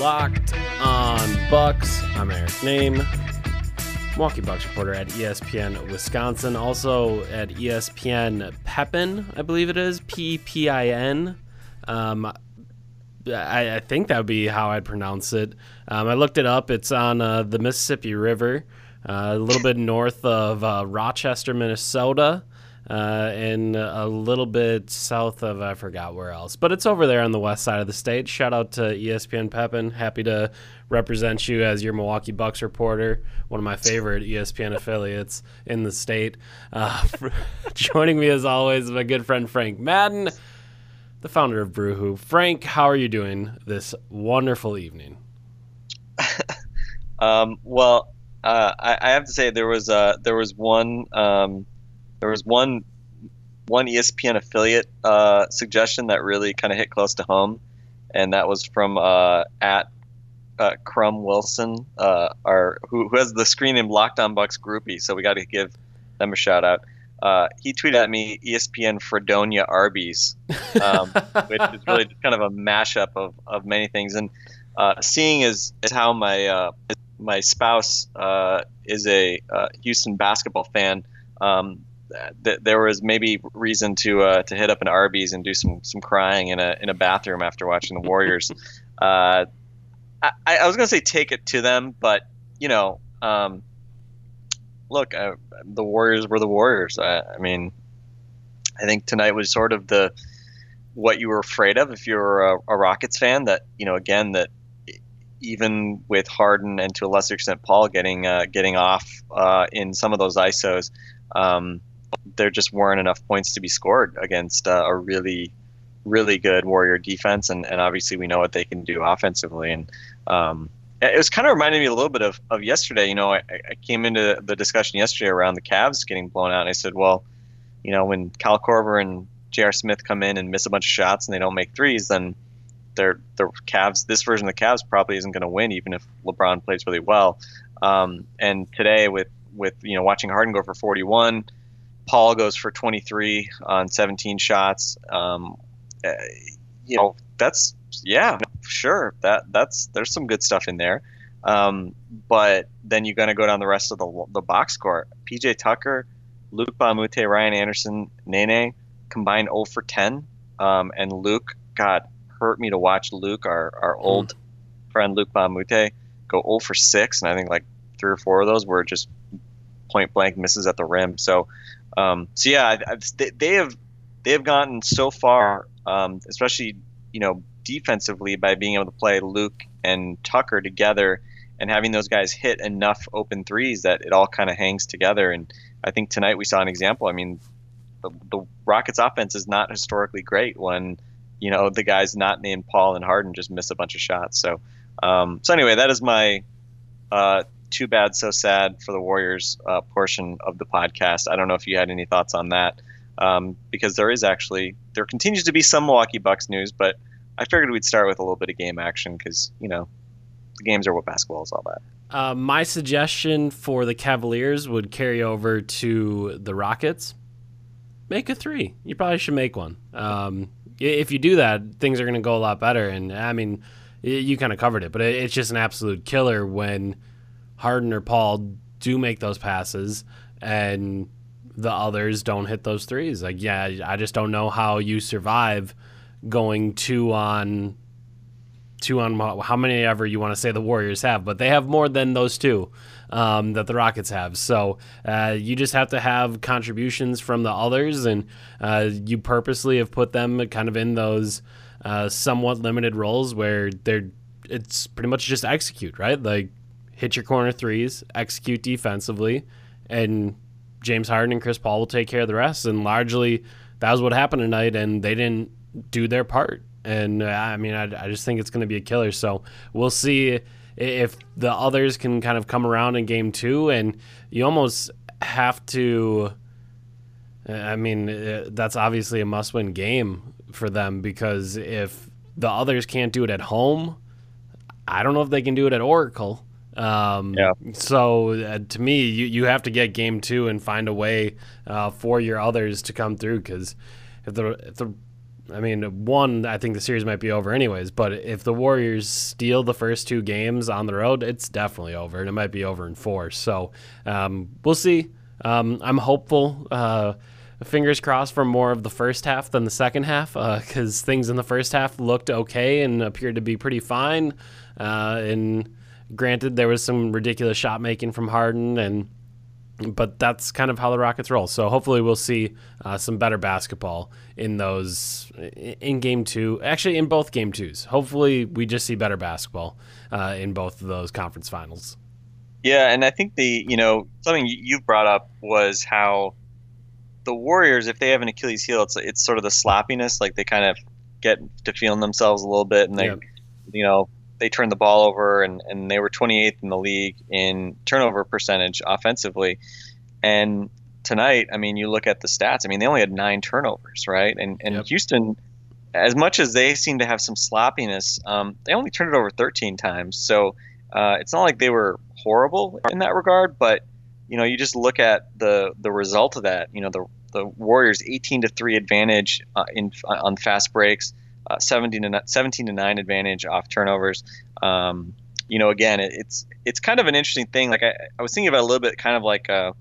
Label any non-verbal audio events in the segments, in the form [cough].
Locked On Bucks. I'm Eric Nehm, Milwaukee Bucks reporter at ESPN Wisconsin, also at ESPN Pepin, I believe it is P P I N. Um, I, I think that would be how I'd pronounce it. Um, I looked it up. It's on uh, the Mississippi River, uh, a little bit north of uh, Rochester, Minnesota, uh, and a little bit south of I forgot where else, but it's over there on the west side of the state. Shout out to ESPN Pepin. Happy to represent you as your Milwaukee Bucks reporter, one of my favorite ESPN affiliates in the state. Uh, [laughs] [laughs] joining me as always, my good friend Frank Madden the founder of Brew Hoop. Frank, how are you doing this wonderful evening? [laughs] Um, well, uh, I, I have to say there was uh, there was one um, there was one one ESPN affiliate uh, suggestion that really kind of hit close to home, and that was from uh, at uh, Crum Wilson, uh, our who, who has the screen name Locked On Bucks groupie. So we got to give them a shout out. Uh, he tweeted at me ESPN Fredonia Arby's, um, [laughs] which is really just kind of a mashup of, of many things. And uh, seeing as, as how my uh, my spouse uh, is a uh, Houston basketball fan, um, th- there was maybe reason to uh, to hit up an Arby's and do some some crying in a in a bathroom after watching the Warriors. [laughs] uh, I, I was gonna say take it to them, but you know, um, look, uh, the Warriors were the Warriors. I, I mean, I think tonight was sort of the what you were afraid of if you're a, a Rockets fan. That you know, again, that even with Harden and to a lesser extent Paul getting uh, getting off uh, in some of those ISOs, um, there just weren't enough points to be scored against uh, a really really good Warrior defense, and, and obviously we know what they can do offensively. And um, it was kind of reminding me a little bit of, of yesterday. You know, I, I came into the discussion yesterday around the Cavs getting blown out, and I said, well, you know, when Kyle Korver and J.R. Smith come in and miss a bunch of shots and they don't make threes, then they're the Cavs. This version of the Cavs probably isn't going to win, even if LeBron plays really well. Um, and today, with with you know watching Harden go for 41, Paul goes for 23 on 17 shots. Um, uh, you know that's yeah, sure that that's there's some good stuff in there. Um, but then you're going to go down the rest of the the box score. PJ Tucker, Luc Mbah a Moute, Ryan Anderson, Nene combined 0 for 10. Um, and Luc, God, hurt me to watch Luke, our, our old friend Luc Mbah a Moute, go 0 for 6. And I think like three or four of those were just point blank misses at the rim. So, um, so yeah, I, I, they, they have they have gotten so far, um, especially you know defensively by being able to play Luc and Tucker together and having those guys hit enough open threes that it all kind of hangs together. And I think tonight we saw an example. I mean, the, the Rockets offense is not historically great when you know the guys not named Paul and Harden just miss a bunch of shots. So, um, so anyway, that is my uh, too bad, so sad for the Warriors uh, portion of the podcast. I don't know if you had any thoughts on that um, because there is actually there continues to be some Milwaukee Bucks news, but I figured we'd start with a little bit of game action because you know the games are what basketball is all about. Uh, my suggestion for the Cavaliers would carry over to the Rockets. Make a three. You probably should make one. Um, if you do that, things are going to go a lot better. And I mean, you kind of covered it, but it's just an absolute killer when Harden or Paul do make those passes and the others don't hit those threes. Like, yeah, I just don't know how you survive going two on two on how- many ever you want to say the Warriors have, but they have more than those two. um, that the Rockets have. So uh, you just have to have contributions from the others, and uh, you purposely have put them kind of in those uh, somewhat limited roles where they're it's pretty much just execute, right? Like hit your corner threes, execute defensively, and James Harden and Chris Paul will take care of the rest. And largely, that was what happened tonight, and they didn't do their part. And uh, I mean, I, I just think it's going to be a killer. So we'll see if the others can kind of come around in game two. And you almost have to. I mean, uh, that's obviously a must win game for them because if the others can't do it at home, I don't know if they can do it at Oracle. Um, Yeah. So uh, to me, you, you have to get game two and find a way uh, for your others to come through because if the if the I mean, one, I think the series might be over anyways. But if the Warriors steal the first two games on the road, it's definitely over, and it might be over in four. So um, we'll see. Um, I'm hopeful. Uh, fingers crossed for more of the first half than the second half, because things in the first half looked okay and appeared to be pretty fine. Uh, and granted, there was some ridiculous shot making from Harden and but that's kind of how the Rockets roll. So hopefully we'll see uh, some better basketball in those in game two. Actually, in both game twos. Hopefully we just see better basketball uh, in both of those conference finals. Yeah, and I think the you know something you brought up was how the Warriors, if they have an Achilles heel, it's it's sort of the sloppiness. Like they kind of get to feeling themselves a little bit, and they Yep. you know they turned the ball over, and and they were 28th in the league in turnover percentage offensively, and tonight, I mean, you look at the stats. I mean, they only had nine turnovers, right? And and Yep. Houston. As much as they seem to have some sloppiness, um, they only turned it over 13 times. So uh, it's not like they were horrible in that regard, but you know, you just look at the the result of that. You know, the the Warriors 18 to three advantage uh, in on fast breaks, uh, 17 to 17 to nine advantage off turnovers. Um, you know, again, it, it's it's kind of an interesting thing. Like I, I was thinking about a little bit, kind of like uh,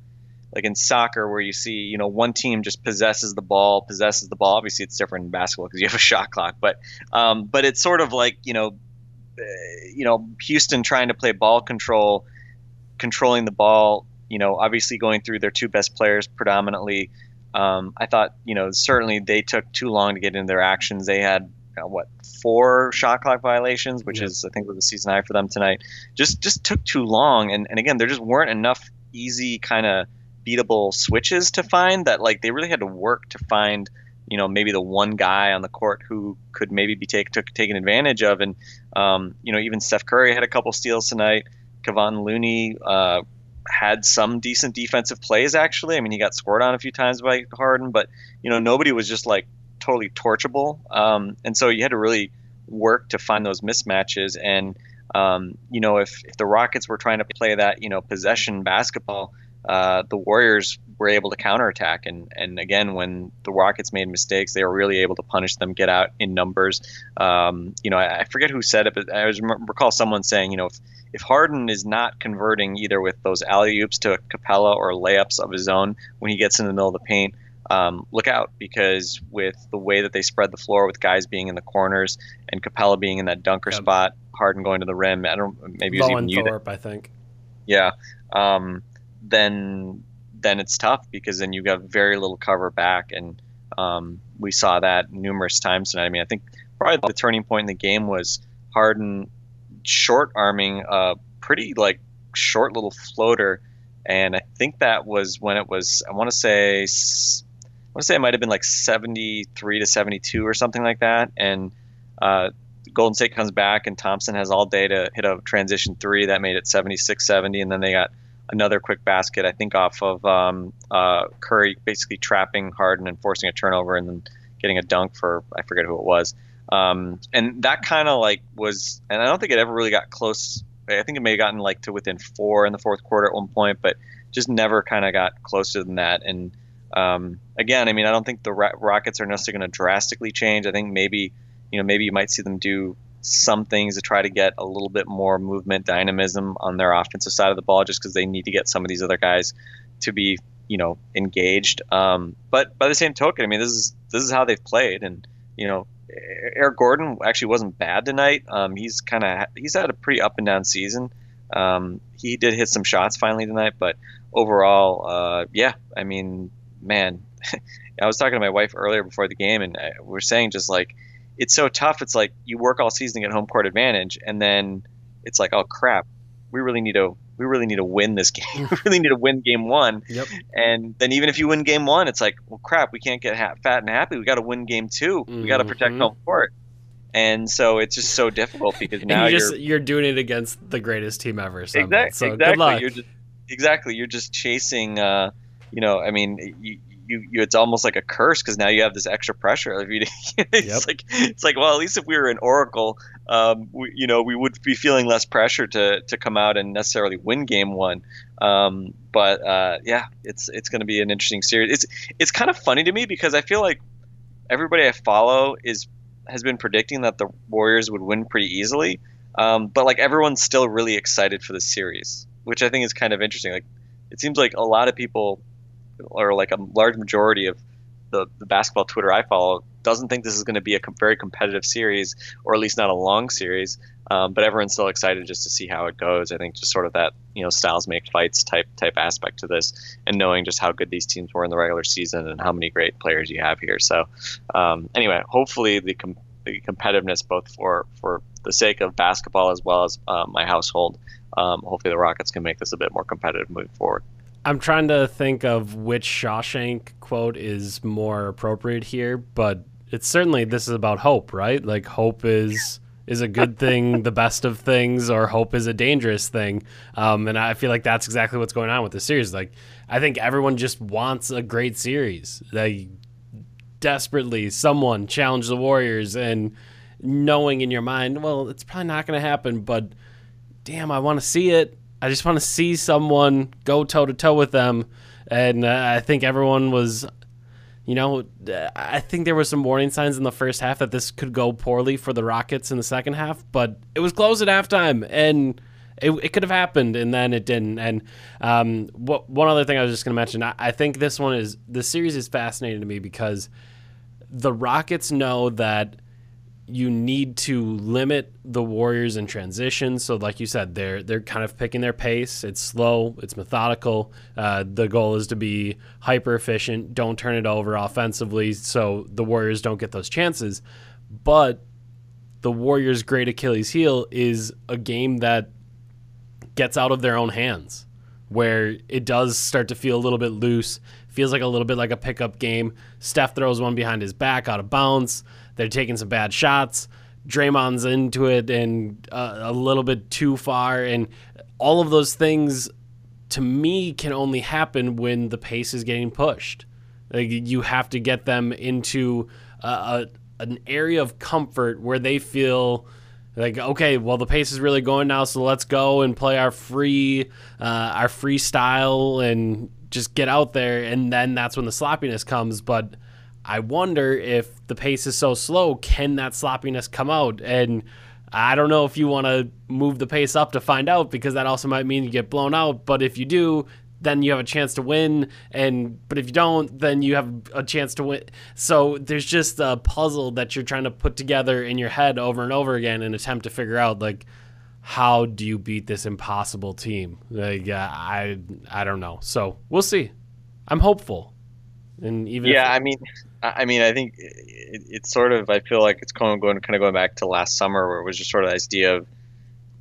like in soccer where you see you know one team just possesses the ball, possesses the ball. Obviously, it's different in basketball because you have a shot clock, but um, but it's sort of like you know uh, you know Houston trying to play ball control, controlling the ball. You know, obviously going through their two best players predominantly. Um, I thought you know certainly they took too long to get into their actions. They had uh, what four shot clock violations, which Yeah. is I think was the season high for them tonight. Just just took too long, and and again there just weren't enough easy kind of beatable switches to find that like they really had to work to find you know maybe the one guy on the court who could maybe be take, took, taken advantage of and um, you know even Steph Curry had a couple steals tonight Kevon Looney uh, had some decent defensive plays actually I mean he got scored on a few times by Harden but you know nobody was just like totally torchable um, and so you had to really work to find those mismatches and um, you know if, if the Rockets were trying to play that you know possession basketball uh, the Warriors were able to counterattack. And, and again, when the Rockets made mistakes, they were really able to punish them, get out in numbers. Um, you know, I, I forget who said it, but I was, recall someone saying, you know, if, if Harden is not converting either with those alley oops to Capela or layups of his own when he gets in the middle of the paint, um, look out because with the way that they spread the floor with guys being in the corners and Capela being in that dunker Yep. spot, Harden going to the rim, I don't maybe it was even Bowen you that Thorpe, I think. yeah, um, then then it's tough because then you got very little cover back, and um, we saw that numerous times tonight. I mean, I think probably the turning point in the game was Harden short arming a pretty like short little floater, and I think that was when it was I want to say want to say it might have been like seventy three to seventy two or something like that, and uh, Golden State comes back and Thompson has all day to hit a transition three that made it 76-70, and then they got another quick basket, I think, off of um, uh, Curry, basically trapping Harden and forcing a turnover, and then getting a dunk for I forget who it was. Um, and that kind of like was, and I don't think it ever really got close. I think it may have gotten like to within four in the fourth quarter at one point, but just never kind of got closer than that. And um, again, I mean, I don't think the Ro- Rockets are necessarily going to drastically change. I think maybe, you know, maybe you might see them do some things to try to get a little bit more movement, dynamism on their offensive side of the ball, just because they need to get some of these other guys to be, you know, engaged. Um, but by the same token, I mean, this is this is how they've played, and you know, Eric Gordon actually wasn't bad tonight. Um, he's kind of he's had a pretty up and down season. Um, he did hit some shots finally tonight, but overall, uh, yeah, I mean, man, [laughs] I was talking to my wife earlier before the game, and we are saying just like it's so tough. It's like you work all season to get home court advantage, and then it's like, oh crap, we really need to we really need to win this game. [laughs] we really need to win game one. Yep. And then even if you win game one, it's like, well, crap, we can't get ha- fat and happy. We got to win game two. We got to protect home court. And so it's just so difficult because [laughs] now you you're you're doing it against the greatest team ever. Exactly, So exactly. good luck. You're just exactly. You're just chasing. Uh, you know, I mean, you, you, you it's almost like a curse because now you have this extra pressure. If you, [laughs] it's Yep. like it's like well, at least if we were in Oracle, um, we, you know, we would be feeling less pressure to to come out and necessarily win game one. Um, but uh, yeah, it's it's going to be an interesting series. It's it's kind of funny to me because I feel like everybody I follow is has been predicting that the Warriors would win pretty easily. Um, but like everyone's still really excited for the series, which I think is kind of interesting. Like it seems like a lot of people, or like a large majority of the, the basketball Twitter I follow, doesn't think this is going to be a com- very competitive series, or at least not a long series. Um, but everyone's still excited just to see how it goes. I think just sort of that you know styles make fights type type aspect to this, and knowing just how good these teams were in the regular season and how many great players you have here. So um, anyway, hopefully the, com- the competitiveness both for for the sake of basketball as well as uh, my household. Um, hopefully the Rockets can make this a bit more competitive moving forward. I'm trying to think of which Shawshank quote is more appropriate here, but it's certainly this is about hope, right? Like hope is is a good thing, [laughs] the best of things, or hope is a dangerous thing. Um, and I feel like that's exactly what's going on with the series. Like I think everyone just wants a great series. They desperately someone challenge the Warriors and knowing in your mind, well, it's probably not going to happen, but damn, I want to see it. I just want to see someone go toe to toe with them. And uh, I think everyone was, you know, I think there were some warning signs in the first half that this could go poorly for the Rockets in the second half, but it was close at halftime and it, it could have happened and then it didn't. And um, what, one other thing I was just going to mention, I, I think this one is, the series is fascinating to me because the Rockets know that you need to limit the Warriors in transition. So, like you said, they're they're kind of picking their pace. It's slow. It's methodical. Uh, the goal is to be hyper efficient. Don't turn it over offensively, so the Warriors don't get those chances. But the Warriors' great Achilles heel is a game that gets out of their own hands, where it does start to feel a little bit loose. Feels like a little bit like a pickup game. Steph throws one behind his back out of bounds. They're taking some bad shots. Draymond's into it and uh, a little bit too far. And all of those things, to me, can only happen when the pace is getting pushed. Like you have to get them into a, a, an area of comfort where they feel like okay well the pace is really going now so let's go and play our free uh, our freestyle and just get out there and then that's when the sloppiness comes but i wonder if the pace is so slow can that sloppiness come out? And i don't know if you want to move the pace up to find out because that also might mean you get blown out but if you do then you have a chance to win and but if you don't then you have a chance to win. So there's just a puzzle that you're trying to put together in your head over and over again and attempt to figure out like how do you beat this impossible team? Like uh, i i don't know. So we'll see. I'm hopeful and even Yeah, I mean, I mean, I think it, it's sort of. I feel like it's kind of going, kind of going back to last summer, where it was just sort of the idea of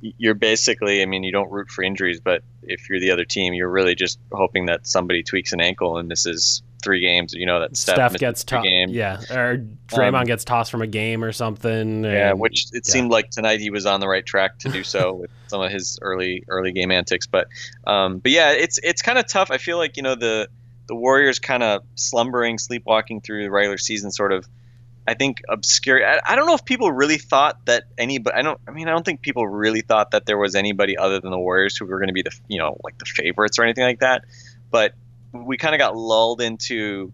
you're basically. I mean, you don't root for injuries, but if you're the other team, you're really just hoping that somebody tweaks an ankle and misses three games. You know that Steph, Steph gets tossed. Yeah, or Draymond Um, gets tossed from a game or something. Yeah, which it yeah. seemed like tonight he was on the right track to do so [laughs] with some of his early early game antics. But um, but yeah, it's it's kind of tough. I feel like you know the the Warriors kind of slumbering, sleepwalking through the regular season, sort of. I think obscure. I, I don't know if people really thought that anybody. I don't. I mean, I don't think people really thought that there was anybody other than the Warriors who were going to be the you know like the favorites or anything like that. But we kind of got lulled into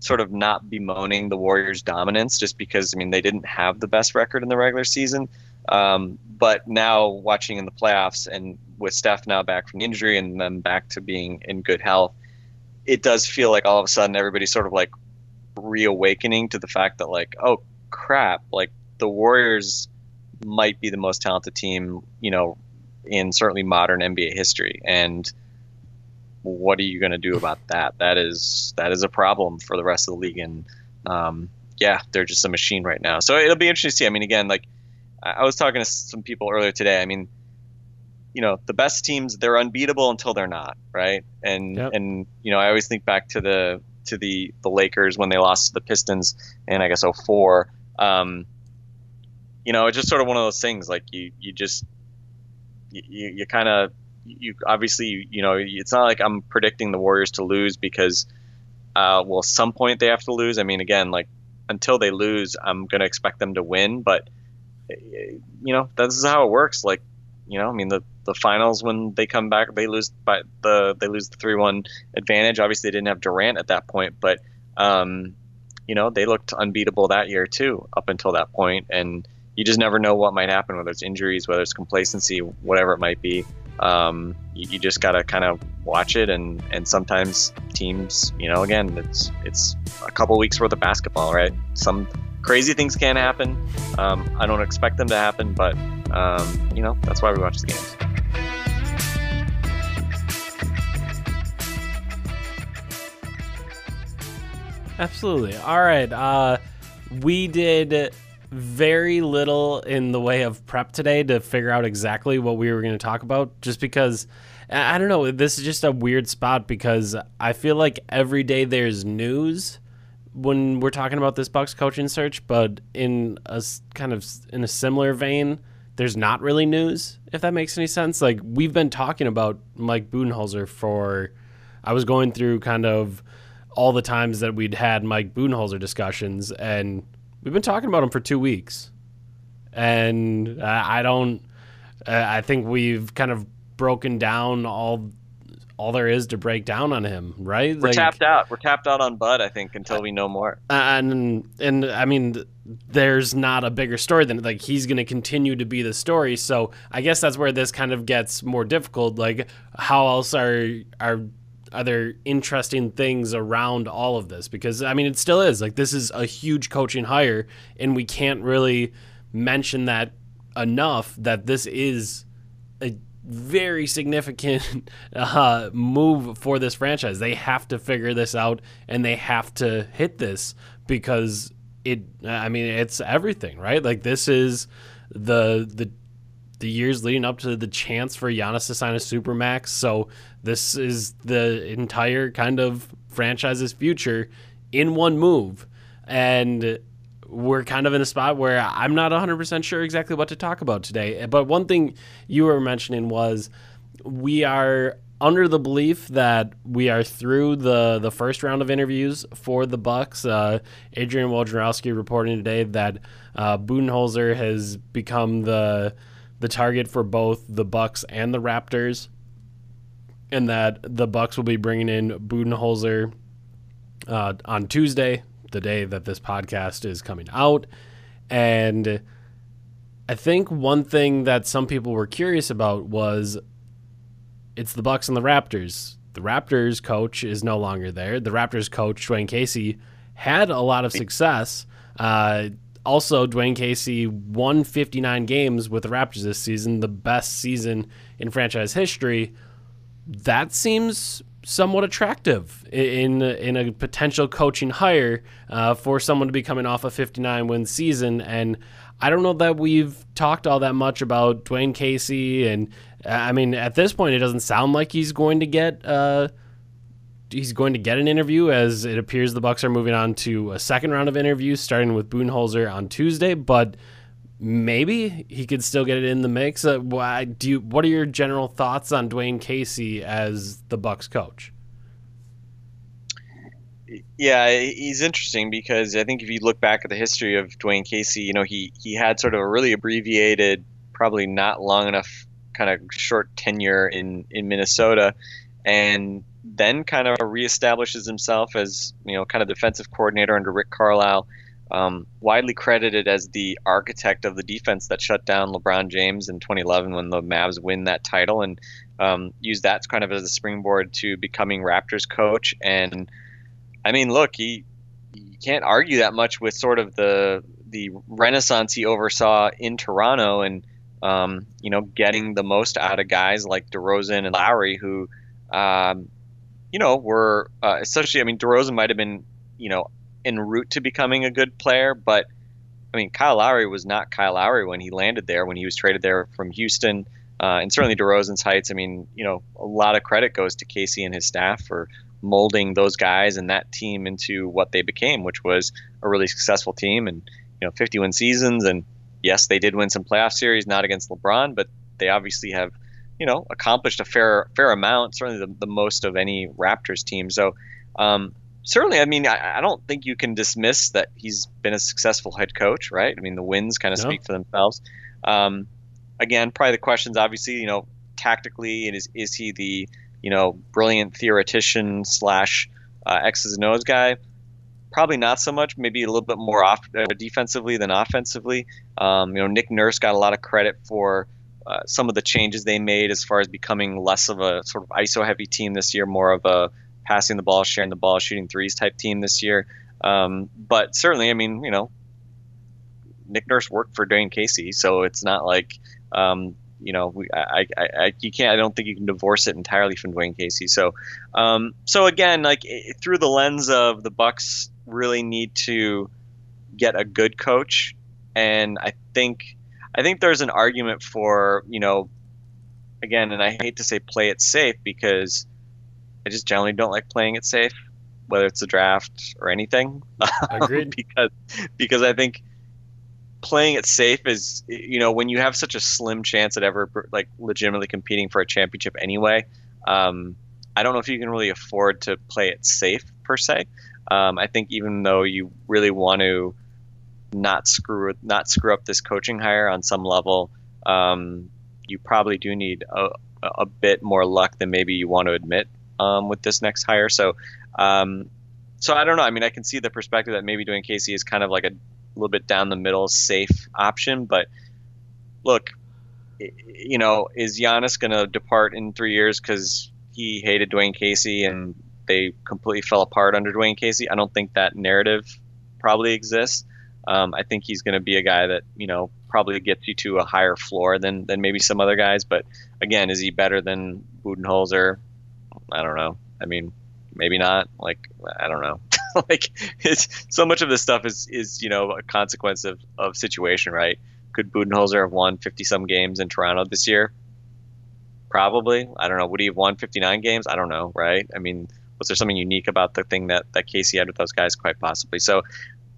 sort of not bemoaning the Warriors' dominance just because I mean they didn't have the best record in the regular season. Um, but now watching in the playoffs and with Steph now back from injury and then back to being in good health, it does feel like all of a sudden everybody's sort of like reawakening to the fact that like oh crap like the Warriors might be the most talented team you know in certainly modern NBA history. And what are you going to do about that? That is that is a problem for the rest of the league. And um, yeah, they're just a machine right now. So it'll be interesting to see. I mean, again, like I I was talking to some people earlier today. I mean, you know, the best teams they're unbeatable until they're not, right? And Yep. and you know, I always think back to the to the the Lakers when they lost to the Pistons in I guess 04. Um, you know, it's just sort of one of those things. Like you you just you you, kind of you obviously you know it's not like I'm predicting the Warriors to lose because uh, well, some point they have to lose. I mean, again, like until they lose, I'm gonna expect them to win. But eh, you know, this is how it works. Like, you know, I mean, the the finals when they come back, they lose by the they lose the three one advantage. Obviously, they didn't have Durant at that point, but um, you know, they looked unbeatable that year too, up until that point, and you just never know what might happen, whether it's injuries, whether it's complacency, whatever it might be. Um, you, you just gotta kind of watch it, and and sometimes teams, you know, again, it's it's a couple weeks worth of basketball, right? Some crazy things can happen. Um, I don't expect them to happen, but um, you know, that's why we watch the games. Absolutely. All right. Uh, we did very little in the way of prep today to figure out exactly what we were going to talk about, just because I I don't know. This is just a weird spot because I feel like every day there's news when we're talking about this Bucks coaching search, but in a kind of in a similar vein, there's not really news. If that makes any sense, like we've been talking about Mike Budenholzer for. I was going through kind of all the times that we'd had Mike Budenholzer discussions, and we've been talking about him for two weeks. And I don't. I think we've kind of broken down all all there is to break down on him, right? We're tapped out. We're tapped out on Bud, I think, until we know more. and and I mean, there's not a bigger story than like he's going to continue to be the story. So I guess that's where this kind of gets more difficult. Like, how else are are are there interesting things around all of this? Because I mean, it still is like this is a huge coaching hire, and we can't really mention that enough. That this is a very significant [laughs] uh, move for this franchise. They have to figure this out and they have to hit this because it. I mean, it's everything, right? Like this is the the the years leading up to the chance for Giannis to sign a supermax. So this is the entire kind of franchise's future in one move, and we're kind of in a spot where I'm not 100% sure exactly what to talk about today. But one thing you were mentioning was we are under the belief that we are through the the first round of interviews for the Bucks. Uh, Adrian Wojnarowski reporting today that uh, Budenholzer has become the the target for both the Bucks and the Raptors, and that the Bucks will be bringing in Budenholzer uh, on Tuesday, the day that this podcast is coming out, and I think one thing that some people were curious about was it's the Bucks and the Raptors. The Raptors coach is no longer there. The Raptors coach Dwayne Casey had a lot of success. Uh, also, Dwayne Casey won 59 games with the Raptors this season, the best season in franchise history. That seems somewhat attractive in in a potential coaching hire uh, for someone to be coming off a 59 win season. And I don't know that we've talked all that much about Dwayne Casey. And uh, I mean, at this point, it doesn't sound like he's going to get. Uh, he's going to get an interview as it appears the Bucks are moving on to a second round of interviews starting with Budenholzer on Tuesday, but maybe he could still get it in the mix. Uh, why do you what are your general thoughts on Dwayne Casey as the Bucks coach? Yeah, he's interesting because I think if you look back at the history of Dwayne Casey, you know, he he had sort of a really abbreviated, probably not long enough kind of short tenure in in Minnesota and then kind of reestablishes himself as, you know, kind of defensive coordinator under Rick Carlisle. Um, widely credited as the architect of the defense that shut down LeBron James in 2011 when the Mavs win that title, and um, used that kind of as a springboard to becoming Raptors coach. And I mean, look, he you can't argue that much with sort of the the renaissance he oversaw in Toronto, and um, you know, getting the most out of guys like DeRozan and Lowry, who, um, you know, were uh, essentially. I mean, DeRozan might have been, you know, en route to becoming a good player, but I mean, Kyle Lowry was not Kyle Lowry when he landed there, when he was traded there from Houston, uh, and certainly DeRozan's heights. I mean, you know, a lot of credit goes to Casey and his staff for molding those guys and that team into what they became, which was a really successful team and you know 51 seasons. And yes, they did win some playoff series, not against LeBron, but they obviously have you know accomplished a fair fair amount, certainly the, the most of any Raptors team. So. Um, certainly, I mean, I, I don't think you can dismiss that he's been a successful head coach, right? I mean, the wins kind of No. speak for themselves. Um, again, probably the questions, obviously, you know, tactically, and is is he the you know brilliant theoretician slash uh, X's and O's guy? Probably not so much. Maybe a little bit more off uh, defensively than offensively. Um, you know, Nick Nurse got a lot of credit for. Uh, some of the changes they made as far as becoming less of a sort of ISO heavy team this year, more of a passing the ball, sharing the ball, shooting threes type team this year. Um, but certainly, I mean, you know, Nick Nurse worked for Dwayne Casey, so it's not like, um, you know, we, I, I, I, you can't. I don't think you can divorce it entirely from Dwayne Casey. So, um, so again, like through the lens of the Bucks, really need to get a good coach, and I think, I think there's an argument for you know, again, and I hate to say play it safe because I just generally don't like playing it safe, whether it's a draft or anything. [laughs] Agreed. because because I think playing it safe is you know when you have such a slim chance at ever like legitimately competing for a championship anyway. Um, I don't know if you can really afford to play it safe per se. Um, I think even though you really want to not screw not screw up this coaching hire on some level, um, you probably do need a, a bit more luck than maybe you want to admit um, with this next hire. So, um, so I don't know. I mean, I can see the perspective that maybe Dwayne Casey is kind of like a little bit down the middle, safe option. But look, you know, is Giannis going to depart in three years because he hated Dwayne Casey and they completely fell apart under Dwayne Casey? I don't think that narrative probably exists. Um, I think he's going to be a guy that you know probably gets you to a higher floor than than maybe some other guys. But again, is he better than Budenholzer? I don't know. I mean, maybe not. Like I don't know. [laughs] like it's so much of this stuff is is you know a consequence of of situation, right? Could Budenholzer have won 50 some games in Toronto this year? Probably. I don't know. Would he have won 59 games? I don't know, right? I mean, was there something unique about the thing that that Casey had with those guys? Quite possibly. So,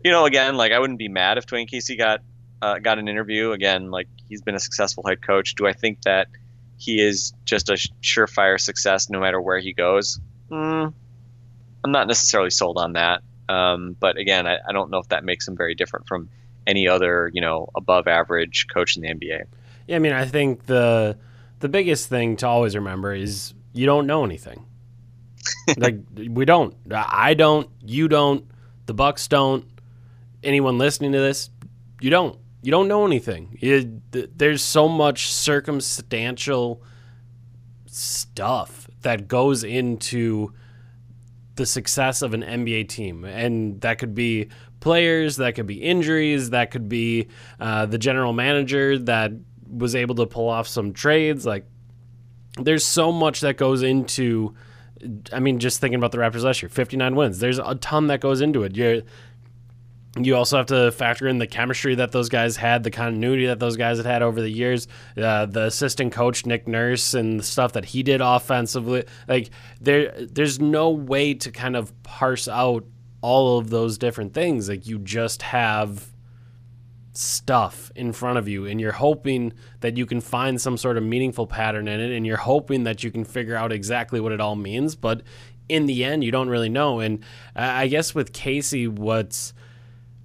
you know, again, like I wouldn't be mad if Dwayne Casey got uh, got an interview. Again, like he's been a successful head coach. Do I think that he is just a surefire success no matter where he goes? Mm, I'm not necessarily sold on that. Um, but again, I, I don't know if that makes him very different from any other, you know, above average coach in the NBA. Yeah, I mean, I think the the biggest thing to always remember is you don't know anything. [laughs] like we don't. I don't. You don't. The Bucks don't. Anyone listening to this, you don't. You don't know anything. There's so much circumstantial stuff that goes into the success of an NBA team, and that could be players, that could be injuries, that could be uh, the general manager that was able to pull off some trades. Like, there's so much that goes into. I mean, just thinking about the Raptors last year, 59 wins. There's a ton that goes into it. You you also have to factor in the chemistry that those guys had, the continuity that those guys had had over the years, uh, the assistant coach Nick Nurse and the stuff that he did offensively. Like there, there's no way to kind of parse out all of those different things. Like you just have stuff in front of you and you're hoping that you can find some sort of meaningful pattern in it and you're hoping that you can figure out exactly what it all means but in the end you don't really know and i I guess with casey what's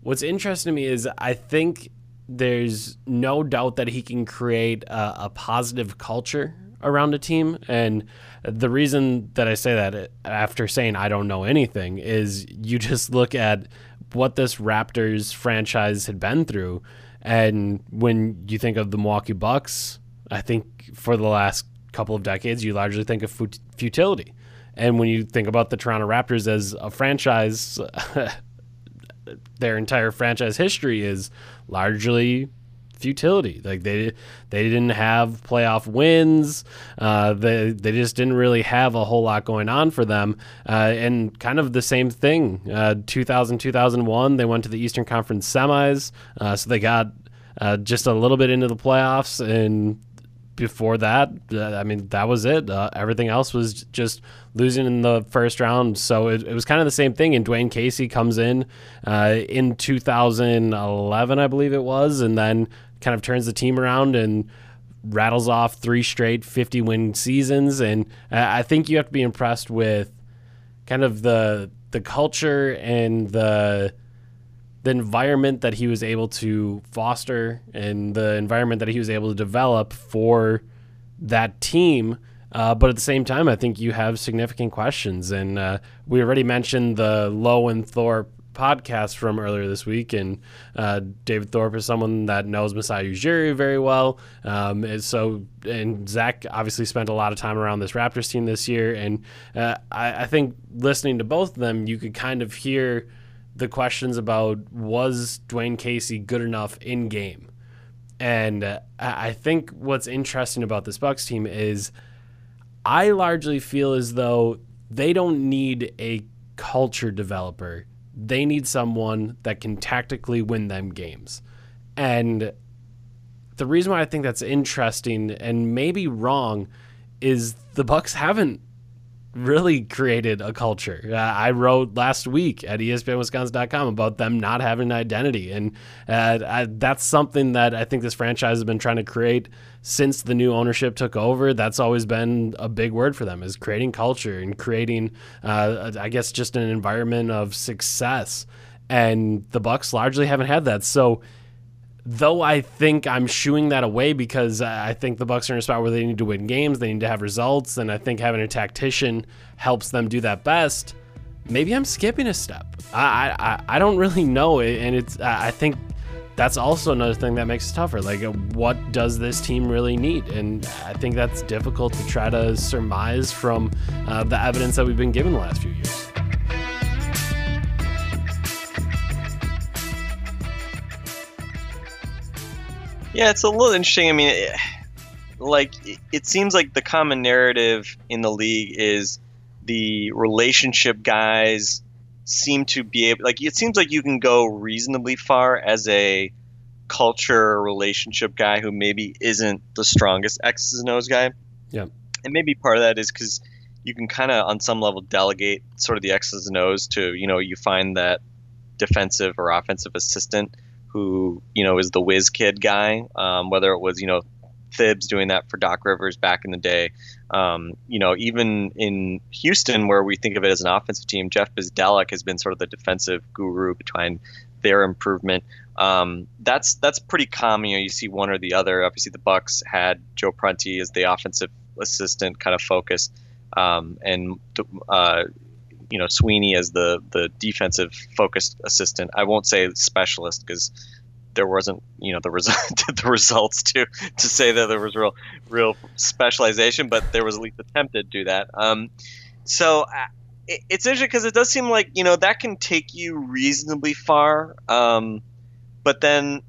what's interesting to me is i think there's no doubt that he can create a, a positive culture around a team and the reason that i say that after saying i don't know anything is you [laughs] just look at what this Raptors franchise had been through. And when you think of the Milwaukee Bucks, I think for the last couple of decades, you largely think of fut- futility. And when you think about the Toronto Raptors as a franchise, [laughs] their entire franchise history is largely futility. Like they they didn't have playoff wins. Uh, they they just didn't really have a whole lot going on for them. Uh, and kind of the same thing. Uh, 2000 2001 they went to the Eastern Conference semis. Uh, so they got uh, just a little bit into the playoffs and before that, uh, I mean, that was it. Uh, everything else was just losing in the first round. So it, it was kind of the same thing. And Dwayne Casey comes in uh, in 2011, I believe it was, and then kind of turns the team around and rattles off three straight 50 win seasons. And I I think you have to be impressed with kind of the the culture and the the environment that he was able to foster and the environment that he was able to develop for that team. Uh, but at the same time, I think you have significant questions. And uh, we already mentioned the Lowe and Thorpe podcast from earlier this week. And uh, David Thorpe is someone that knows Masai Ujiri very well. Um, and so, and Zach obviously spent a lot of time around this Raptors team this year. And uh, I, I think listening to both of them, you could kind of hear the questions about was Dwayne Casey good enough in game? And uh, I think what's interesting about this Bucks team is I largely feel as though they don't need a culture developer. They need someone that can tactically win them games. And the reason why I think that's interesting and maybe wrong is the Bucks haven't really created a culture. Uh, I wrote last week at ESPNWisconsin.com about them not having an identity, and uh, I, that's something that I think this franchise has been trying to create since the new ownership took over. That's always been a big word for them is creating culture and creating, uh, I guess, just an environment of success. And the Bucks largely haven't had that. So though I think I'm shooing that away because I think the Bucks are in a spot where they need to win games, they need to have results, and I think having a tactician helps them do that best. Maybe I'm skipping a step. I I, I don't really know, and it's I think that's also another thing that makes it tougher. Like, uh, what does this team really need? And I think that's difficult to try to surmise from uh, the evidence that we've been given the last few years. Yeah, it's a little interesting. I mean, it, like it, seems like the common narrative in the league is the relationship guys seem to be able like it seems like you can go reasonably far as a culture relationship guy who maybe isn't the strongest X's and O's guy. Yeah. And maybe part of that is because you can kind of on some level delegate sort of the X's and O's to, you know, you find that defensive or offensive assistant who, you know, is the whiz kid guy, um, whether it was, you know, Thibs doing that for Doc Rivers back in the day. Um, you know, even in Houston, where we think of it as an offensive team, Jeff Bzdelik has been sort of the defensive guru behind their improvement. Um, that's that's pretty common. You know, you see one or the other. Obviously, the Bucks had Joe Prunty as the offensive assistant, kind of focus, um, and uh, you know Sweeney as the the defensive focused assistant. I won't say specialist because there wasn't you know the result [laughs] the results to to say that there was real real specialization, but there was at least attempted to do that. Um, so uh, it, it's interesting because it does seem like you know that can take you reasonably far, um, but then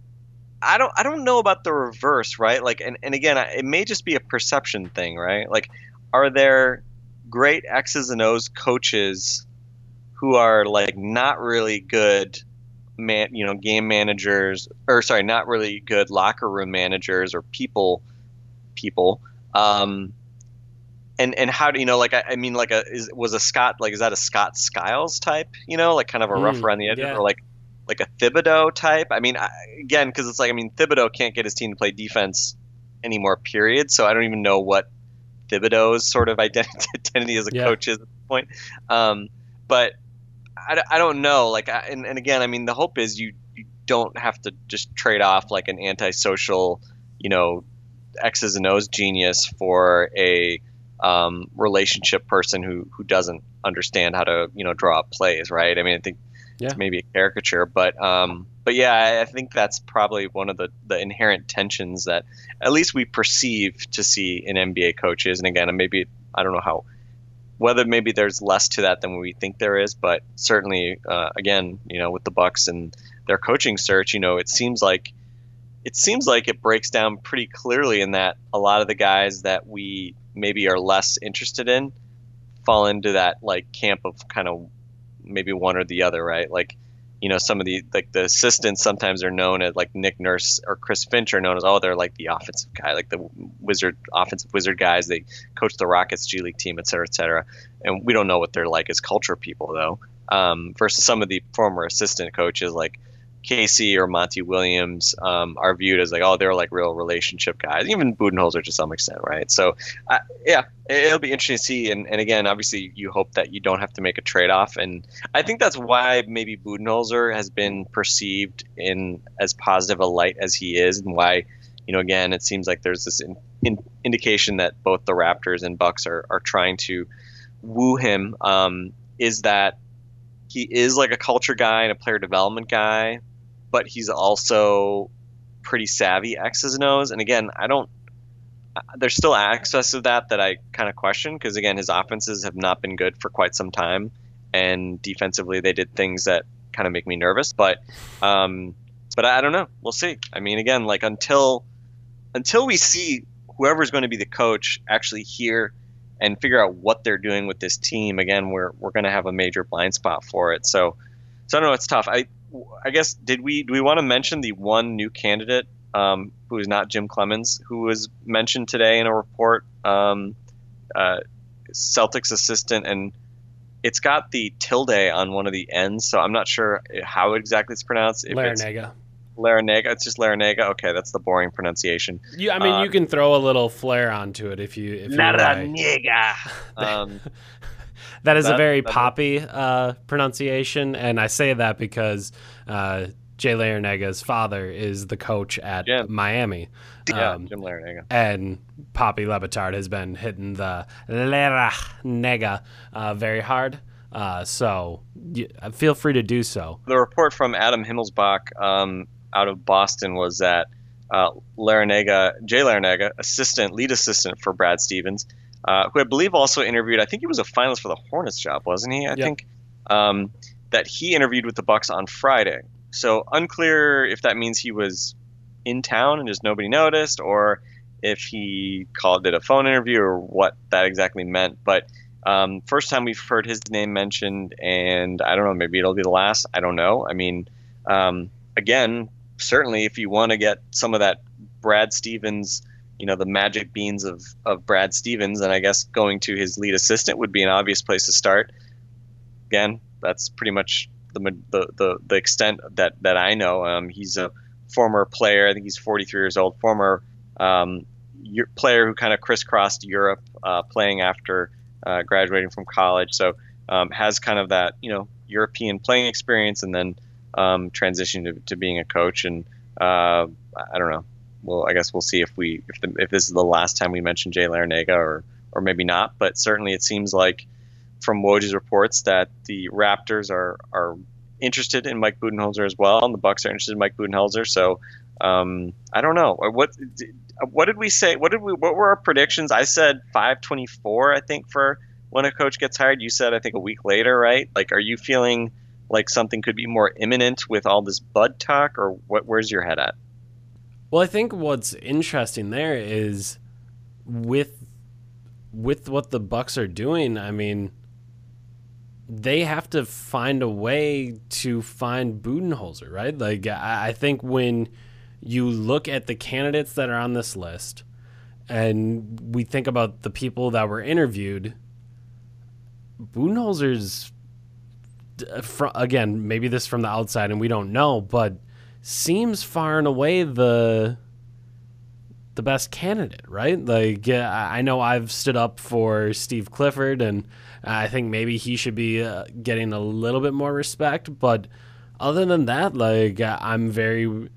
I don't I don't know about the reverse, right? Like, and and again, it may just be a perception thing, right? Like, are there great X's and O's coaches who are like not really good man, you know, game managers, or sorry, not really good locker room managers or people, people. Um, and and how do you know? Like, I, I mean, like a is was a Scott like is that a Scott Skiles type? You know, like kind of a rough Mm, around the edges, yeah. or like like a Thibodeau type. I mean, I, again, because it's like I mean, Thibodeau can't get his team to play defense anymore. Period. So I don't even know what Thibodeau's sort of identity, [laughs] identity as a Yeah. coach is at this point. Um, but I, I don't know. Like, I, and, and again, I mean, the hope is you, you don't have to just trade off like an antisocial, you know, X's and O's genius for a um, relationship person who, who doesn't understand how to, you know, draw up plays, right? I mean, I think Yeah. it's maybe a caricature, but um, but yeah, I, I think that's probably one of the, the inherent tensions that at least we perceive to see in NBA coaches. And again, maybe I don't know how whether maybe there's less to that than we think there is, but certainly, uh, again, you know, with the Bucks and their coaching search, you know, it seems like it seems like it breaks down pretty clearly in that a lot of the guys that we maybe are less interested in fall into that like camp of kind of maybe one or the other, right? Like, you know, some of the like the assistants sometimes are known as like Nick Nurse or Chris Finch are known as oh they're like the offensive guy, like the wizard offensive wizard guys. They coach the Rockets G League team, et cetera, et cetera. And we don't know what they're like as culture people though. Um, versus some of the former assistant coaches like Casey or Monty Williams um, are viewed as like, oh, they're like real relationship guys. Even Budenholzer to some extent, right? So, uh, yeah, it- it'll be interesting to see. And, and again, obviously, you hope that you don't have to make a trade off. And I think that's why maybe Budenholzer has been perceived in as positive a light as he is, and why, you know, again, it seems like there's this in, in, indication that both the Raptors and Bucks are, are trying to woo him. Um, is that he is like a culture guy and a player development guy, but he's also pretty savvy X's and O's. And again, I don't. There's still access of that that I kind of question because again, his offenses have not been good for quite some time, and defensively they did things that kind of make me nervous. But, um, but I I don't know. We'll see. I mean, again, like until until we see whoever's going to be the coach actually here and figure out what they're doing with this team, again, we're we're going to have a major blind spot for it. So, so I don't know. It's tough. I I guess did we do we want to mention the one new candidate um, who is not Jim Clemens, who was mentioned today in a report, um, uh, Celtics assistant, and it's got the tilde on one of the ends, so I'm not sure how exactly it's pronounced. If it's Larranaga. Larranaga, it's just Larranaga. Okay, that's the boring pronunciation. You, I mean, Uh, you can throw a little flair onto it if you if you like. [laughs] Larranaga. Um, That is a very poppy uh, pronunciation, and I say that because uh, Jay Larranaga's father is the coach at Jim. Miami. yeah, Um, Jim Larranaga. and Papi LeBatard has been hitting the Lera uh, very hard. Uh, so y- feel free to do so. the report from Adam Himmelsbach um, out of Boston was that uh, Larranaga, Jay Larranaga, assistant, lead assistant for Brad Stevens, uh, who I believe also interviewed. I think he was a finalist for the Hornets job, wasn't he? I Yep. think um, that he interviewed with the Bucks on Friday. So unclear if that means he was in town and just nobody noticed, or if he called it a phone interview, or what that exactly meant. But um, first time we've heard his name mentioned, and I don't know, maybe it'll be the last. I don't know. I mean, um, again, certainly if you want to get some of that Brad Stevens, you know, the magic beans of, of Brad Stevens, and I guess going to his lead assistant would be an obvious place to start. Again, that's pretty much the the, the, the extent that, that I know. Um, he's a former player. I think he's 43 years old. Former um, player who kind of crisscrossed Europe, uh, playing after uh, graduating from college. So um, has kind of that you know European playing experience, and then um, transitioned to, to being a coach. And uh, I don't know. Well, I guess we'll see if we if the, if this is the last time we mention Jay Larranaga or or maybe not. But certainly, it seems like from Woj's reports that the Raptors are are interested in Mike Budenholzer as well, and the Bucks are interested in Mike Budenholzer. So um, I don't know what what did we say? What did we? What were our predictions? I said 524. I think for when a coach gets hired. You said I think a week later, right? Like, are you feeling like something could be more imminent with all this Bud talk, or what? Where's your head at? Well, I think what's interesting there is with with what the Bucks are doing. I mean, they have to find a way to find Budenholzer, right? Like, I, I think when you look at the candidates that are on this list, and we think about the people that were interviewed, Budenholzer's fr- again, maybe this from the outside and we don't know, but seems far and away the the best candidate, right? Like I know I've stood up for Steve Clifford, and I think maybe he should be uh, getting a little bit more respect. But other than that, like I- I'm very,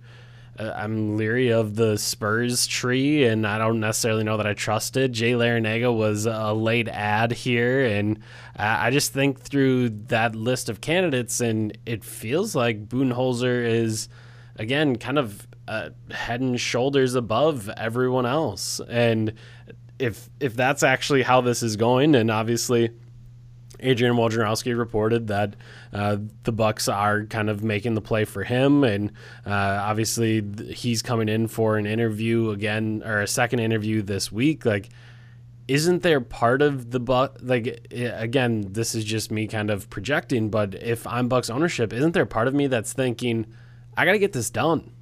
uh, I'm leery of the Spurs tree, and I don't necessarily know that I trusted. Jay Larranaga was a late ad here, and I just think through that list of candidates, and it feels like Budenholzer is again kind of uh, head and shoulders above everyone else. And if if that's actually how this is going, and obviously Adrian Wojnarowski reported that uh, the Bucks are kind of making the play for him, and uh, obviously he's coming in for an interview again or a second interview this week. Like, isn't there part of the Buck? Like, again, this is just me kind of projecting, but if I'm Bucks ownership, isn't there part of me that's thinking, I got to get this done?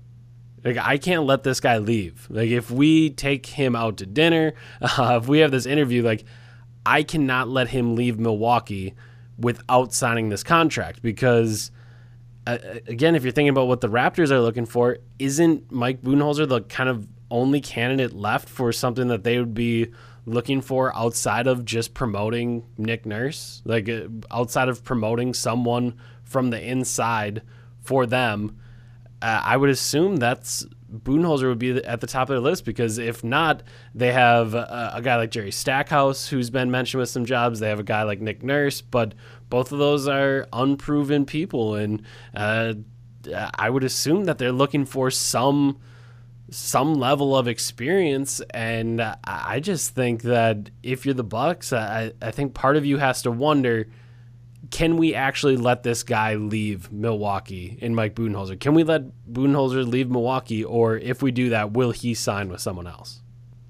Like I can't let this guy leave. Like if we take him out to dinner, [laughs] uh, if we have this interview, like I cannot let him leave Milwaukee without signing this contract because uh, again, if you're thinking about what the Raptors are looking for, isn't Mike Budenholzer the kind of only candidate left for something that they would be looking for outside of just promoting Nick Nurse, like uh, outside of promoting someone from the inside for them? Uh, I would assume that's Budenholzer would be at the top of their list because if not, they have a, a guy like Jerry Stackhouse who's been mentioned with some jobs. They have a guy like Nick Nurse, but both of those are unproven people, and uh, I would assume that they're looking for some some level of experience. And I- I just think that if you're the Bucks, I, I think part of you has to wonder can we actually let this guy leave Milwaukee in Mike Budenholzer? Can we let Budenholzer leave Milwaukee, or if we do that, will he sign with someone else?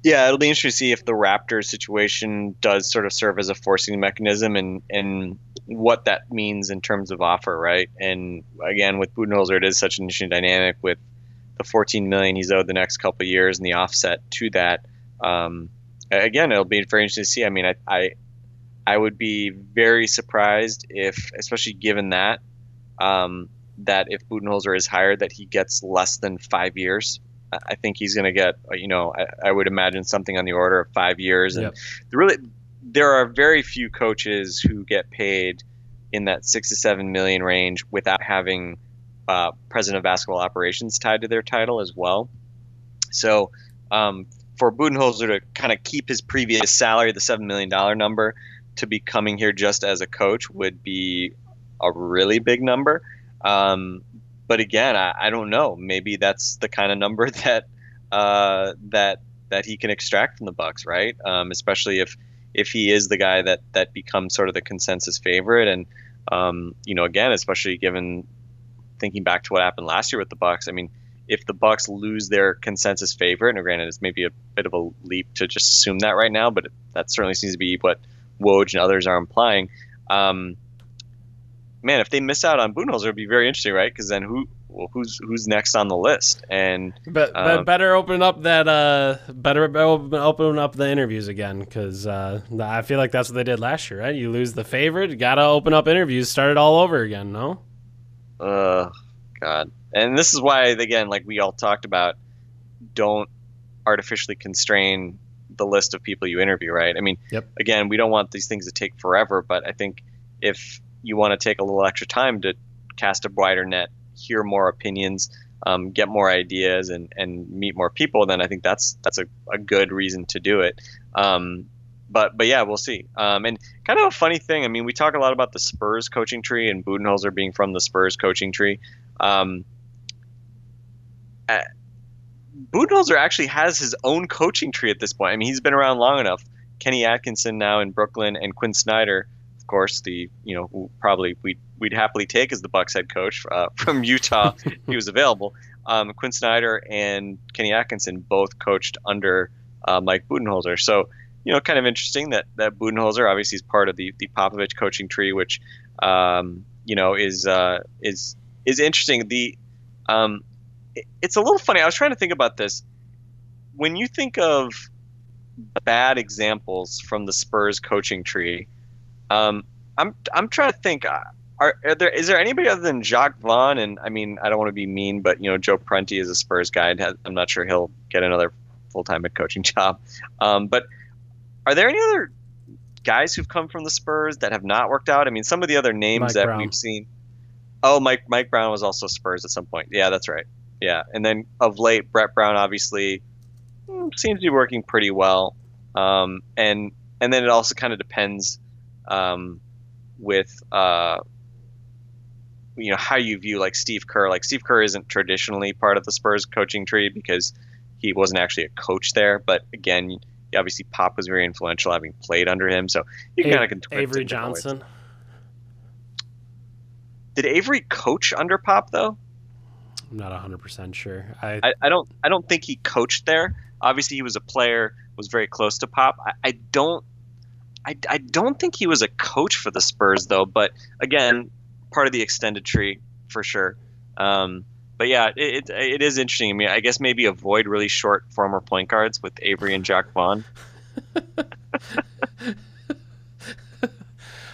Yeah, it'll be interesting to see if the Raptors situation does sort of serve as a forcing mechanism and and what that means in terms of offer, right? And again, with Budenholzer, it is such an interesting dynamic with the 14 million he's owed the next couple of years and the offset to that. Um, again, it'll be very interesting to see. I mean, I, I I would be very surprised if, especially given that, um, that if Budenholzer is hired, that he gets less than five years. I think he's going to get, uh, you know, I, I would imagine something on the order of five years. And Yep. really, there are very few coaches who get paid in that six to seven million range without having uh, president of basketball operations tied to their title as well. So um, for Budenholzer to kind of keep his previous salary, the seven million dollar number, to be coming here just as a coach would be a really big number. Um, but again, I, I don't know. Maybe that's the kind of number [laughs] that uh, that that he can extract from the Bucks, right? Um, especially if if he is the guy that that becomes sort of the consensus favorite, and um, you know, again, especially given thinking back to what happened last year with the Bucks. I mean, if the Bucks lose their consensus favorite, and granted, it's maybe a bit of a leap to just assume that right now, but it, that certainly seems to be what Woj and others are implying. Um, man, if they miss out on Budenholzer, it'd be very interesting, right? Because then who, well, who's who's next on the list? And But, Um, but better open up that uh better open, open up the interviews again because uh, I feel like that's what they did last year, right? You lose the favorite, gotta open up interviews, start it all over again. No, uh, God, and this is why again, like we all talked about, don't artificially constrain the list of people you interview, right? I mean, Yep. again, we don't want these things to take forever, but I think if you want to take a little extra time to cast a wider net, hear more opinions, um, get more ideas, and and meet more people, then I think that's that's a, a good reason to do it. Um, but but yeah, we'll see. Um, and kind of a funny thing. I mean, we talk a lot about the Spurs coaching tree and Budenholzer being from the Spurs coaching tree. Um, uh, Budenholzer actually has his own coaching tree at this point. I mean, he's been around long enough. Kenny Atkinson now in Brooklyn and Quin Snyder, of course, the you know probably we'd we'd happily take as the Bucks head coach uh, [laughs] from Utah. he was available. Um, Quin Snyder and Kenny Atkinson both coached under uh, Mike Budenholzer. So you know, kind of interesting that that Budenholzer obviously is part of the the Popovich coaching tree, which um, you know is uh, is is interesting. The um, it's a little funny. I was trying to think about this. When you think of bad examples from the Spurs coaching tree, um, I'm I'm trying to think. uh, Are, are there is there anybody other than Jacque Vaughn? And I mean, I don't want to be mean, but you know, Joe Prunty is a Spurs guy. and has- I'm not sure he'll get another full time head coaching [laughs] job. Um, but are there any other guys who've come from the Spurs that have not worked out? I mean, some of the other names Mike that Brown. we've seen. Oh, Mike Mike Brown was also Spurs at some point. Yeah, that's right. Yeah, and then of late, Brett Brown obviously mm, seems to be working pretty well. Um, and and then it also kind of depends um, with uh, you know how you view like Steve Kerr. Like Steve Kerr isn't traditionally part of the Spurs coaching tree because he wasn't actually a coach there. But again, obviously Pop was very influential, having played under him. So you kind of can Avery it different ways. Johnson. did Avery coach under Pop though? I'm not 100% sure. I, I, I don't I don't think he coached there. Obviously, he was a player, was very close to Pop. I, I don't I, I don't think he was a coach for the Spurs though. But again, part of the extended tree for sure. Um, but yeah, it, it, it is interesting. I mean, I guess maybe avoid really short former point guards with Avery and Jacque Vaughn. [laughs]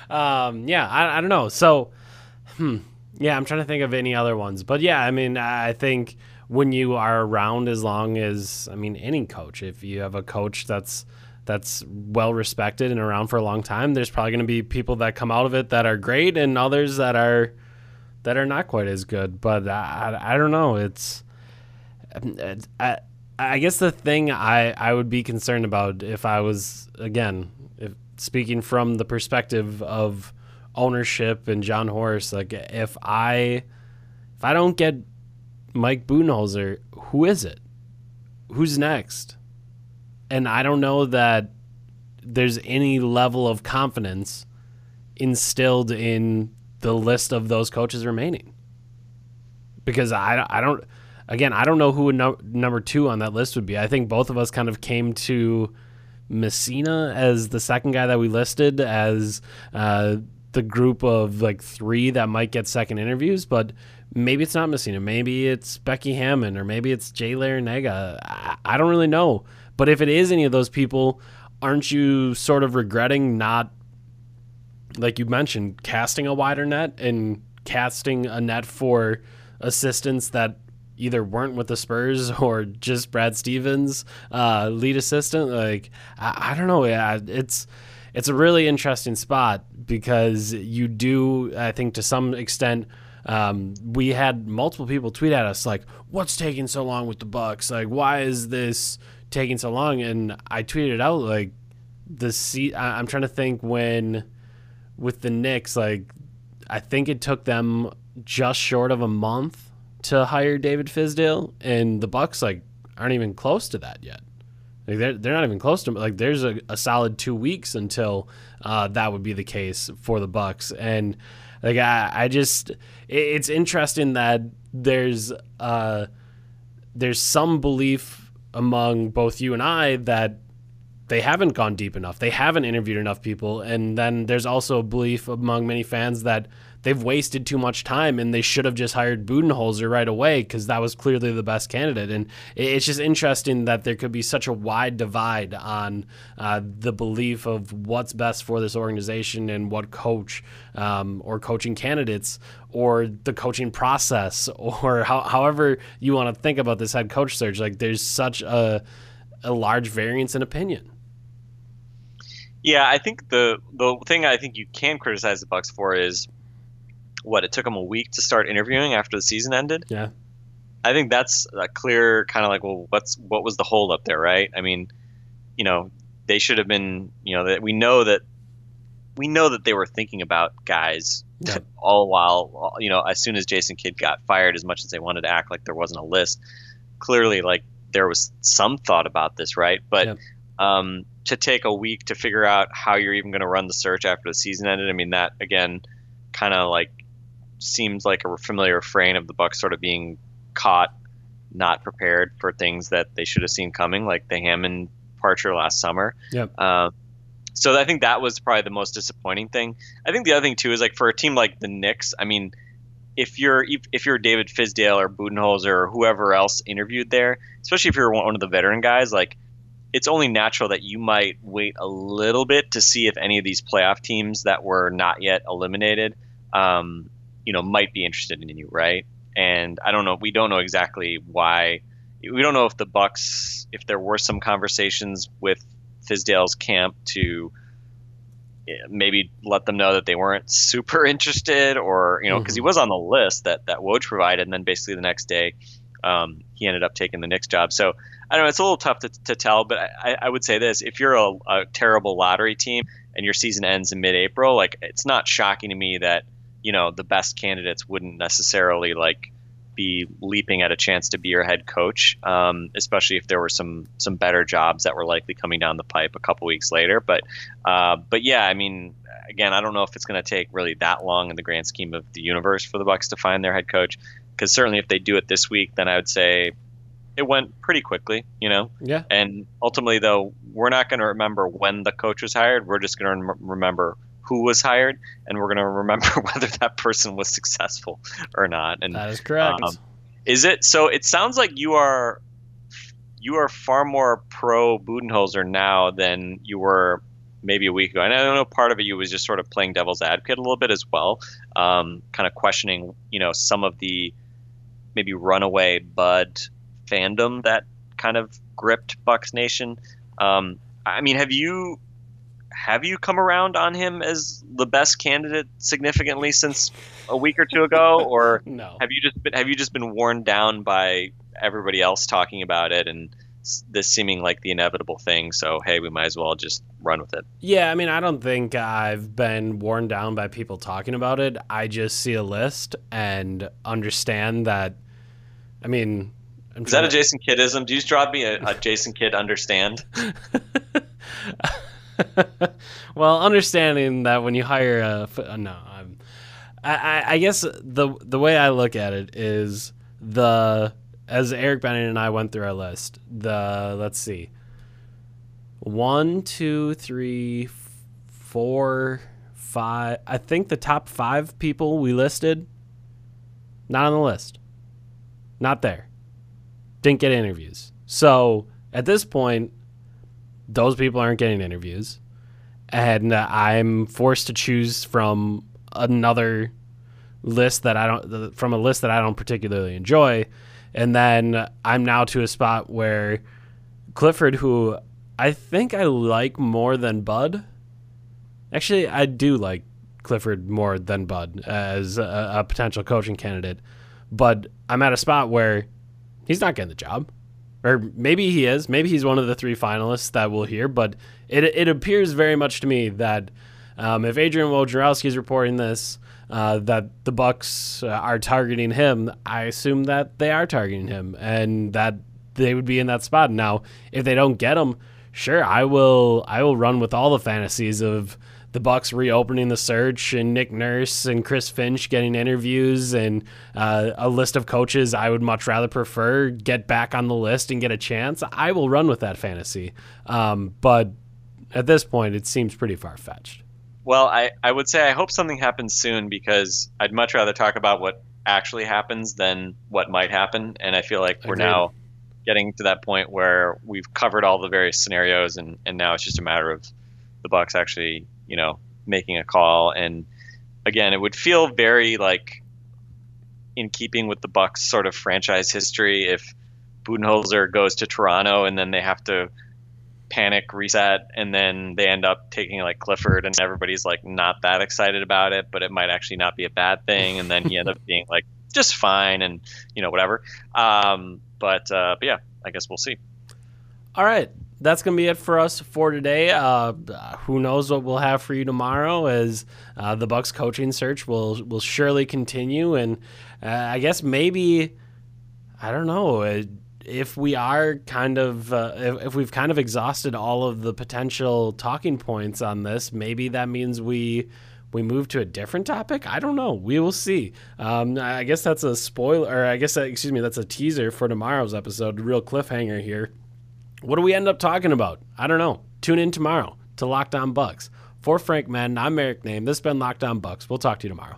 um, yeah, I, I don't know. So, hmm, yeah, I'm trying to think of any other ones. But yeah, I mean, I think when you are around as long as, I mean, any coach, if you have a coach that's that's well respected and around for a long time, there's probably going to be people that come out of it that are great and others that are that are not quite as good. But I, I don't know. It's I, I guess the thing I, I would be concerned about if I was again if speaking from the perspective of ownership and Jon Horst, like if I if I don't get Mike Budenholzer, who is it? Who's next? And I don't know that there's any level of confidence instilled in the list of those coaches remaining. Because I, I don't, again, I don't know who no, number two on that list would be. I think both of us kind of came to Messina as the second guy that we listed as uh, the group of like three that might get second interviews, but maybe it's not Messina. Maybe it's Becky Hammon or maybe it's Jay Larranaga. I, I don't really know. But if it is any of those people, aren't you sort of regretting not, like you mentioned, casting a wider net and casting a net for assistants that either weren't with the Spurs [laughs] or just Brad Stevens, uh, lead assistant? Like, I, I don't know. Yeah, it's it's a really interesting spot because you do, I think, to some extent. Um, we had multiple people tweet at us like, "What's taking so long with the Bucks? Like, why is this taking so long?" And I tweeted out like, "The seat." I'm trying to think when with the Knicks, like, I think it took them just short of a month to hire David Fizdale, and the Bucks like aren't even close to that yet. Like they're they're not even close to like there's a, a solid two weeks until uh, that would be the case for the Bucks, and like I, I just it, it's interesting that there's uh there's some belief among both you and I that they haven't gone deep enough. They haven't interviewed enough people, and then there's also a belief among many fans that they've wasted too much time and they should have just hired Budenholzer right away because that was clearly the best candidate. And it's just interesting that there could be such a wide divide on uh, the belief of what's best for this organization and what coach um, or coaching candidates or the coaching process [laughs] or how, however you want to think about this head coach search. Like there's such a a large variance in opinion. Yeah, I think the the thing I think you can criticize the Bucks for is what it took them a week to start interviewing after the season ended. Yeah. I think that's a clear kind of like, well, what's what was the hold up there, right? I mean, you know, they should have been, you know, that we know that we know that they were thinking about guys Yeah. all while, you know, as soon as Jason Kidd got fired, as much as they wanted to act like there wasn't a list, clearly, like there was some thought about this, right? But Yeah. um, to take a week to figure out how you're even going to run the search after the season ended, I mean, that again, kind of like seems like a familiar refrain of the Bucks sort of being caught not prepared for things that they should have seen coming, like the Hammond departure last summer. Yep. Um, so I think that was probably the most disappointing thing. I think the other thing too is like for a team like the Knicks, I mean, if you're if, if you're David Fizdale or Budenholzer or whoever else interviewed there, especially if you're one of the veteran guys, like it's only natural that you might wait a little bit to see if any of these playoff teams that were not yet eliminated, um, you know, might be interested in you, right? And I don't know. We don't know exactly why. We don't know if the Bucks, if there were some conversations with Fizdale's camp to eh, maybe let them know that they weren't [laughs] super interested, or you know, because he was on the list that that Woj provided, and then basically the next day, um, he ended up taking the Knicks job. So I don't know. It's a little tough to, to tell, but I, I would say this: if you're a, a terrible lottery team and your season ends in mid-April, like it's not shocking to me that you know the best candidates wouldn't necessarily like be leaping at a chance to be your head coach, um, especially if there were some some better jobs that were likely coming down the pipe a couple weeks later. But uh, but yeah, I mean, again, I don't know if it's going to take really that long in the grand scheme of the universe for the Bucks to find their head coach. Because certainly, if they do it this week, then I would say it went pretty quickly. You know, Yeah. and ultimately, though, we're not going to remember when the coach was hired. We're just going to remember who was hired, and we're going to remember [laughs] whether that person was successful or not. And That is correct. Um, is it so? It sounds like you are you are far more pro Budenholzer now than you were maybe a week ago. And I don't know part of it you was just sort of playing devil's advocate a little bit as well, um, kind of questioning you know some of the maybe runaway Bud fandom that kind of gripped Bucks Nation. Um, I mean, have you have you come around on him as the best candidate significantly since a week or two ago, [laughs] or no. have you just been have you just been worn down by everybody else talking about it and this seeming like the inevitable thing? So hey, we might as well just run with it. Yeah, I mean, I don't think I've been worn down by people talking about it. I just see a list and understand that. I mean, I'm Is that a Jason Kiddism? Do you just drop me a, a Jason Kidd understand? [laughs] [laughs] well, understanding that when you hire a uh, no, I'm, I, I, guess the the way I look at it is the as Eric Bennett and I went through our list. The let's see, one, two, three, four, five. I think the top five people we listed, not on the list, not there. Didn't get interviews. So at this point, those people aren't getting interviews. And uh, i'm forced to choose from another list that i don't from a list that i don't particularly enjoy. And then i'm now to a spot where clifford who i think i like more than bud. Actually i do like clifford more than bud as a, a potential coaching candidate. But i'm at a spot where he's not getting the job or maybe he is. Maybe he's one of the three finalists that we'll hear. But it it appears very much to me that um, if Adrian Wojnarowski is reporting this, uh, that the Bucks uh, are targeting him, I assume that they are targeting him, and that they would be in that spot. Now, if they don't get him, sure, I will. I will run with all the fantasies of the Bucks reopening the search and Nick Nurse and Chris Finch getting interviews and uh, a list of coaches I would much rather prefer get back on the list and get a chance. I will run with that fantasy, um, but at this point, it seems pretty far fetched. Well, I, I would say I hope something happens soon because I'd much rather talk about what actually happens than what might happen. And I feel like we're Agreed. now getting to that point where we've covered all the various scenarios and, and now it's just a matter of the Bucks actually, you know, making a call. And again, it would feel very like in keeping with the Bucks sort of franchise history if Budenholzer goes to Toronto and then they have to panic reset and then they end up taking like Clifford and everybody's like not that excited about it but it might actually not be a bad thing and then he ends up [laughs] being like just fine and you know whatever um, but uh, but yeah I guess we'll see All right. That's going to be it for us for today. Uh, who knows what we'll have for you tomorrow as uh, the Bucks coaching search will will surely continue. And uh, I guess maybe, I don't know, uh, if we are kind of, uh, if, if we've kind of exhausted all of the potential talking points on this, maybe that means we we move to a different topic. I don't know. We will see. Um, I guess that's a spoiler, or I guess that, excuse me, that's a teaser for tomorrow's episode. Real cliffhanger here. What do we end up talking about? I don't know. Tune in tomorrow to Locked On Bucks. For Frank Madden, I'm Eric Nehm. This has been Locked On Bucks. We'll talk to you tomorrow.